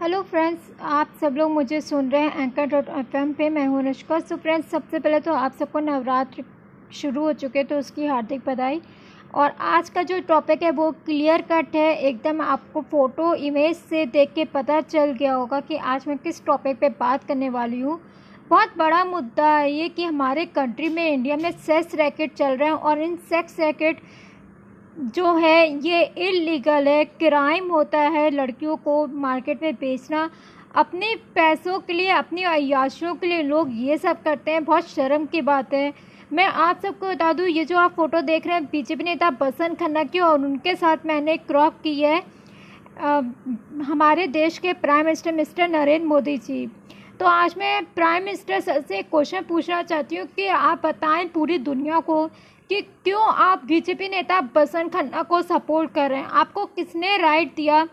Hello friends आप सब लोग मुझे सुन रहे हैं एंकर डॉट एफ़ एम पे। मैं हूँ अनुष्का। सो फ्रेंड्स सबसे पहले तो आप सबको नवरात्र शुरू हो चुके तो उसकी हार्दिक बधाई। और आज का जो टॉपिक है, वो क्लियर कट है। एकदम आपको फ़ोटो इमेज से देख के पता चल गया होगा कि आज मैं किस टॉपिक पे बात करने वाली हूँ। बहुत बड़ा मुद्दा है ये कि हमारे कंट्री में इंडिया में सेक्स रैकेट चल रहे हैं और इन सेक्स रैकेट जो है ये इलीगल है क्राइम होता है लड़कियों को मार्केट में बेचना। अपने पैसों के लिए अपनी अयाशियों के लिए लोग ये सब करते हैं। बहुत शर्म की बात है। मैं आप सबको बता दूँ ये जो आप फ़ोटो देख रहे हैं बीजेपी नेता बसंत खन्ना की और उनके साथ मैंने क्रॉप की है। आ, हमारे देश के prime minister mister Narendra Modi ji. तो आज मैं प्राइम मिनिस्टर सर से क्वेश्चन पूछना चाहती हूँ कि आप बताएँ पूरी दुनिया को कि क्यों आप बीजेपी नेता बसंत खन्ना को सपोर्ट कर रहे हैं? आपको किसने राइट दिया?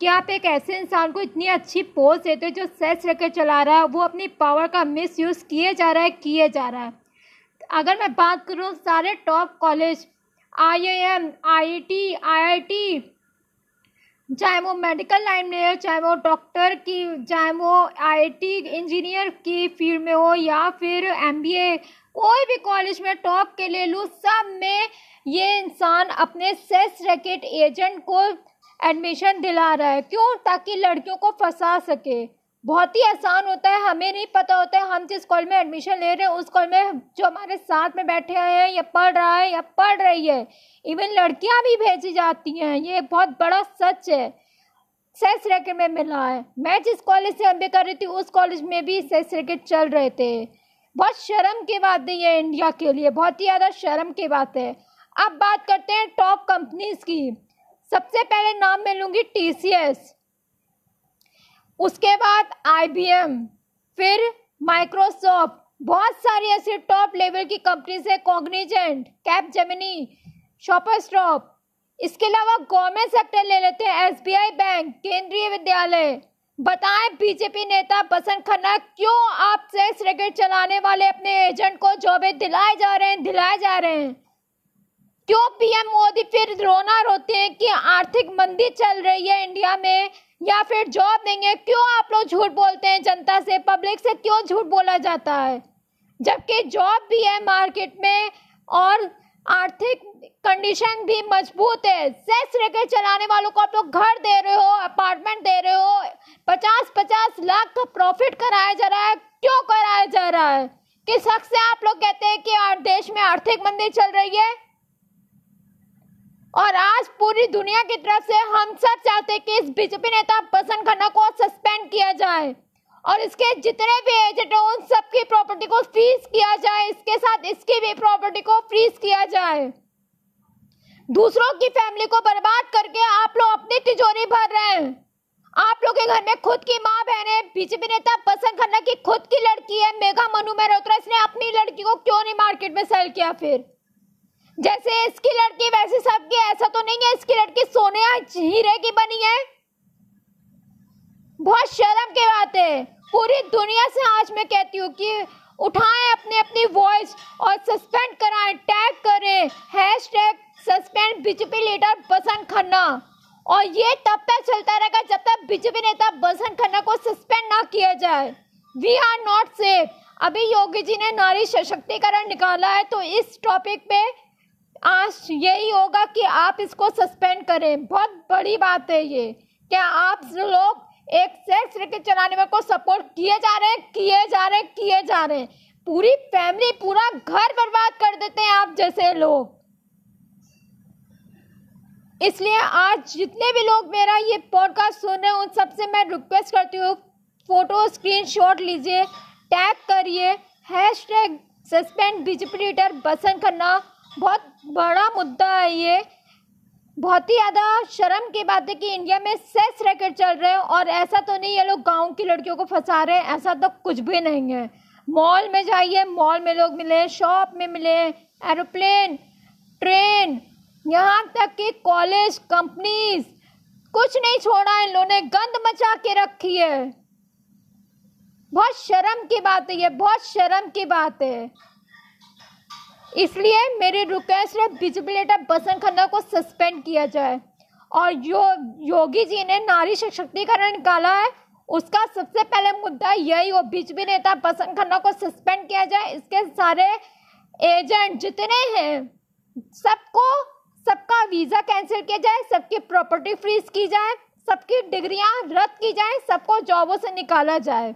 कि आप एक ऐसे इंसान को इतनी अच्छी पोस्ट देते हो जो सेस लेकर चला रहा है? वो अपनी पावर का मिस यूज़ किए जा रहा है, किए जा रहा है। अगर मैं बात करूँ सारे top college I I M I T I I T चाहे वो मेडिकल लाइन में हो, चाहे वो डॉक्टर की, चाहे वो आईटी इंजीनियर की फ़ील्ड में हो या फिर एमबीए कोई भी कॉलेज में टॉप के ले लूँ, सब में ये इंसान अपने सेस रैकेट एजेंट को एडमिशन दिला रहा है। क्यों? ताकि लड़कियों को फंसा सके। बहुत ही आसान होता है, हमें नहीं पता होता है, हम जिस कॉलेज में एडमिशन ले रहे हैं, उस कॉलेज में जो हमारे साथ में बैठे हैं, या पढ़ रहा है, या पढ़ रही है इवन लड़कियाँ भी भेजी जाती हैं, ये बहुत बड़ा सच है। सेस रैकेट में मिला है। मैं जिस कॉलेज से एम कर रही थी उस कॉलेज में भी सेस रैकेट चल रहे थे। बहुत शर्म की बात है ये इंडिया के लिए, बहुत ही ज़्यादा शर्म की बात है। अब बात करते हैं टॉप कंपनीज़ की। सबसे पहले नाम मैं लूँगी टी उसके बाद आईबीएम फिर माइक्रोसॉफ्ट बहुत सारी ऐसी टॉप लेवल की कंपनीज़ है Cognizant Capgemini shopper stop इसके अलावा गवर्नमेंट सेक्टर ले लेते हैं एसबीआई बैंक केंद्रीय विद्यालय। बताएँ बीजेपी नेता बसंत खन्ना, क्यों आप सेक्स रैकेट चलाने वाले अपने एजेंट को जॉबें दिलाए जा रहे हैं, दिलाए जा रहे हैं? क्यों पीएम मोदी फिर रोना रोते हैं कि आर्थिक मंदी चल रही है इंडिया में, या फिर जॉब देंगे क्यों आप लोग झूठ बोलते हैं जनता से? पब्लिक से क्यों झूठ बोला जाता है? जबकि जॉब भी है मार्केट में और आर्थिक कंडीशन भी मज़बूत है। सेक्स रैकेट चलाने वालों को आप लोग घर दे रहे हो, अपार्टमेंट दे रहे हो पचास पचास लाख का प्रॉफिट कराया जा रहा है। क्यों कराया जा रहा है? किस हक से आप लोग कहते हैं कि देश में आर्थिक मंदी चल रही है? और आज पूरी दुनिया की तरफ़ से हम सब चाहते कि इस बीजेपी नेता बसंत खन्ना को सस्पेंड किया जाए और इसके जितने भी एजेंट हैं, उन सबकी प्रॉपर्टी को फ्रीज किया जाए, इसके साथ इसकी भी प्रॉपर्टी को फ्रीज किया जाए। दूसरों की फैमिली को बर्बाद करके आप लोग अपनी तिजोरी भर रहे हैं। आप लोग के घर में खुद की माँ बहन है, बीजेपी नेता बसंत खन्ना की खुद की लड़की है, मेघा मनु मेहरोत्रा, इसने अपनी लड़की को क्यों नहीं मार्केट में सेल किया फिर? जैसे इसकी लड़की, वैसे सबकी, ऐसा तो नहीं है इसकी लड़की सोने हीरे की बनी है। बहुत शर्म की बात है। पूरी दुनिया से आज मैं कहती हूँ कि उठाएँ अपनी अपनी वॉइस और सस्पेंड कराएँ टैग करें। Hash tag suspend BJP leader Basant Khanna. और ये तब तक चलता रहेगा जब तक बीजेपी नेता बसंत खन्ना को सस्पेंड ना किया जाए। वी आर नॉट सेफ़ अभी योगी जी ने नारी सशक्तिकरण निकाला है तो इस टॉपिक पे आज यही होगा कि आप इसको सस्पेंड करें। बहुत बड़ी बात है ये। क्या आप लोग एक सेक्स रैकेट चलाने में को सपोर्ट किए जा रहे हैं? किए जा रहे हैं? किए जा रहे हैं। पूरी फैमिली पूरा घर बर्बाद कर देते हैं आप जैसे लोग। इसलिए आज जितने भी लोग मेरा ये पॉडकास्ट सुन रहे हैं, उन सबसे मैं रिक्वेस्ट करती हूँ फ़ोटो स्क्रीनशॉट लीजिए टैग करिए hash tag suspend BJP Basant Khanna. बहुत बड़ा मुद्दा है ये। बहुत ही ज़्यादा शर्म की बात है कि इंडिया में सेक्स रैकेट चल रहे हैं और ऐसा तो नहीं, ये लोग गाँव की लड़कियों को फंसा रहे हैं, ऐसा तो कुछ भी नहीं है। मॉल में जाइए, मॉल में लोग मिले शॉप में मिले एरोप्लेन, ट्रेन, यहाँ तक कि कॉलेज, कंपनीज़, कुछ नहीं छोड़ा इन लोगों ने गंद मचा के रखी है। बहुत शर्म की बात है ये, बहुत शर्म की बात है। इसलिए मेरी रिक्वेस्ट है बिजबिलेटर बसंत खन्ना को सस्पेंड किया जाए। और जो योगी जी ने नारी सशक्तिकरण निकाला है, उसका सबसे पहले मुद्दा यही हो बीजेपी नेता बसंत खन्ना को सस्पेंड किया जाए। इसके सारे एजेंट जितने हैं, सबको, सबका वीज़ा कैंसिल किया जाए, सबकी प्रॉपर्टी फ्रीज की जाए, सबकी डिग्रियाँ रद्द की जाए, सबको जॉबों से निकाला जाए।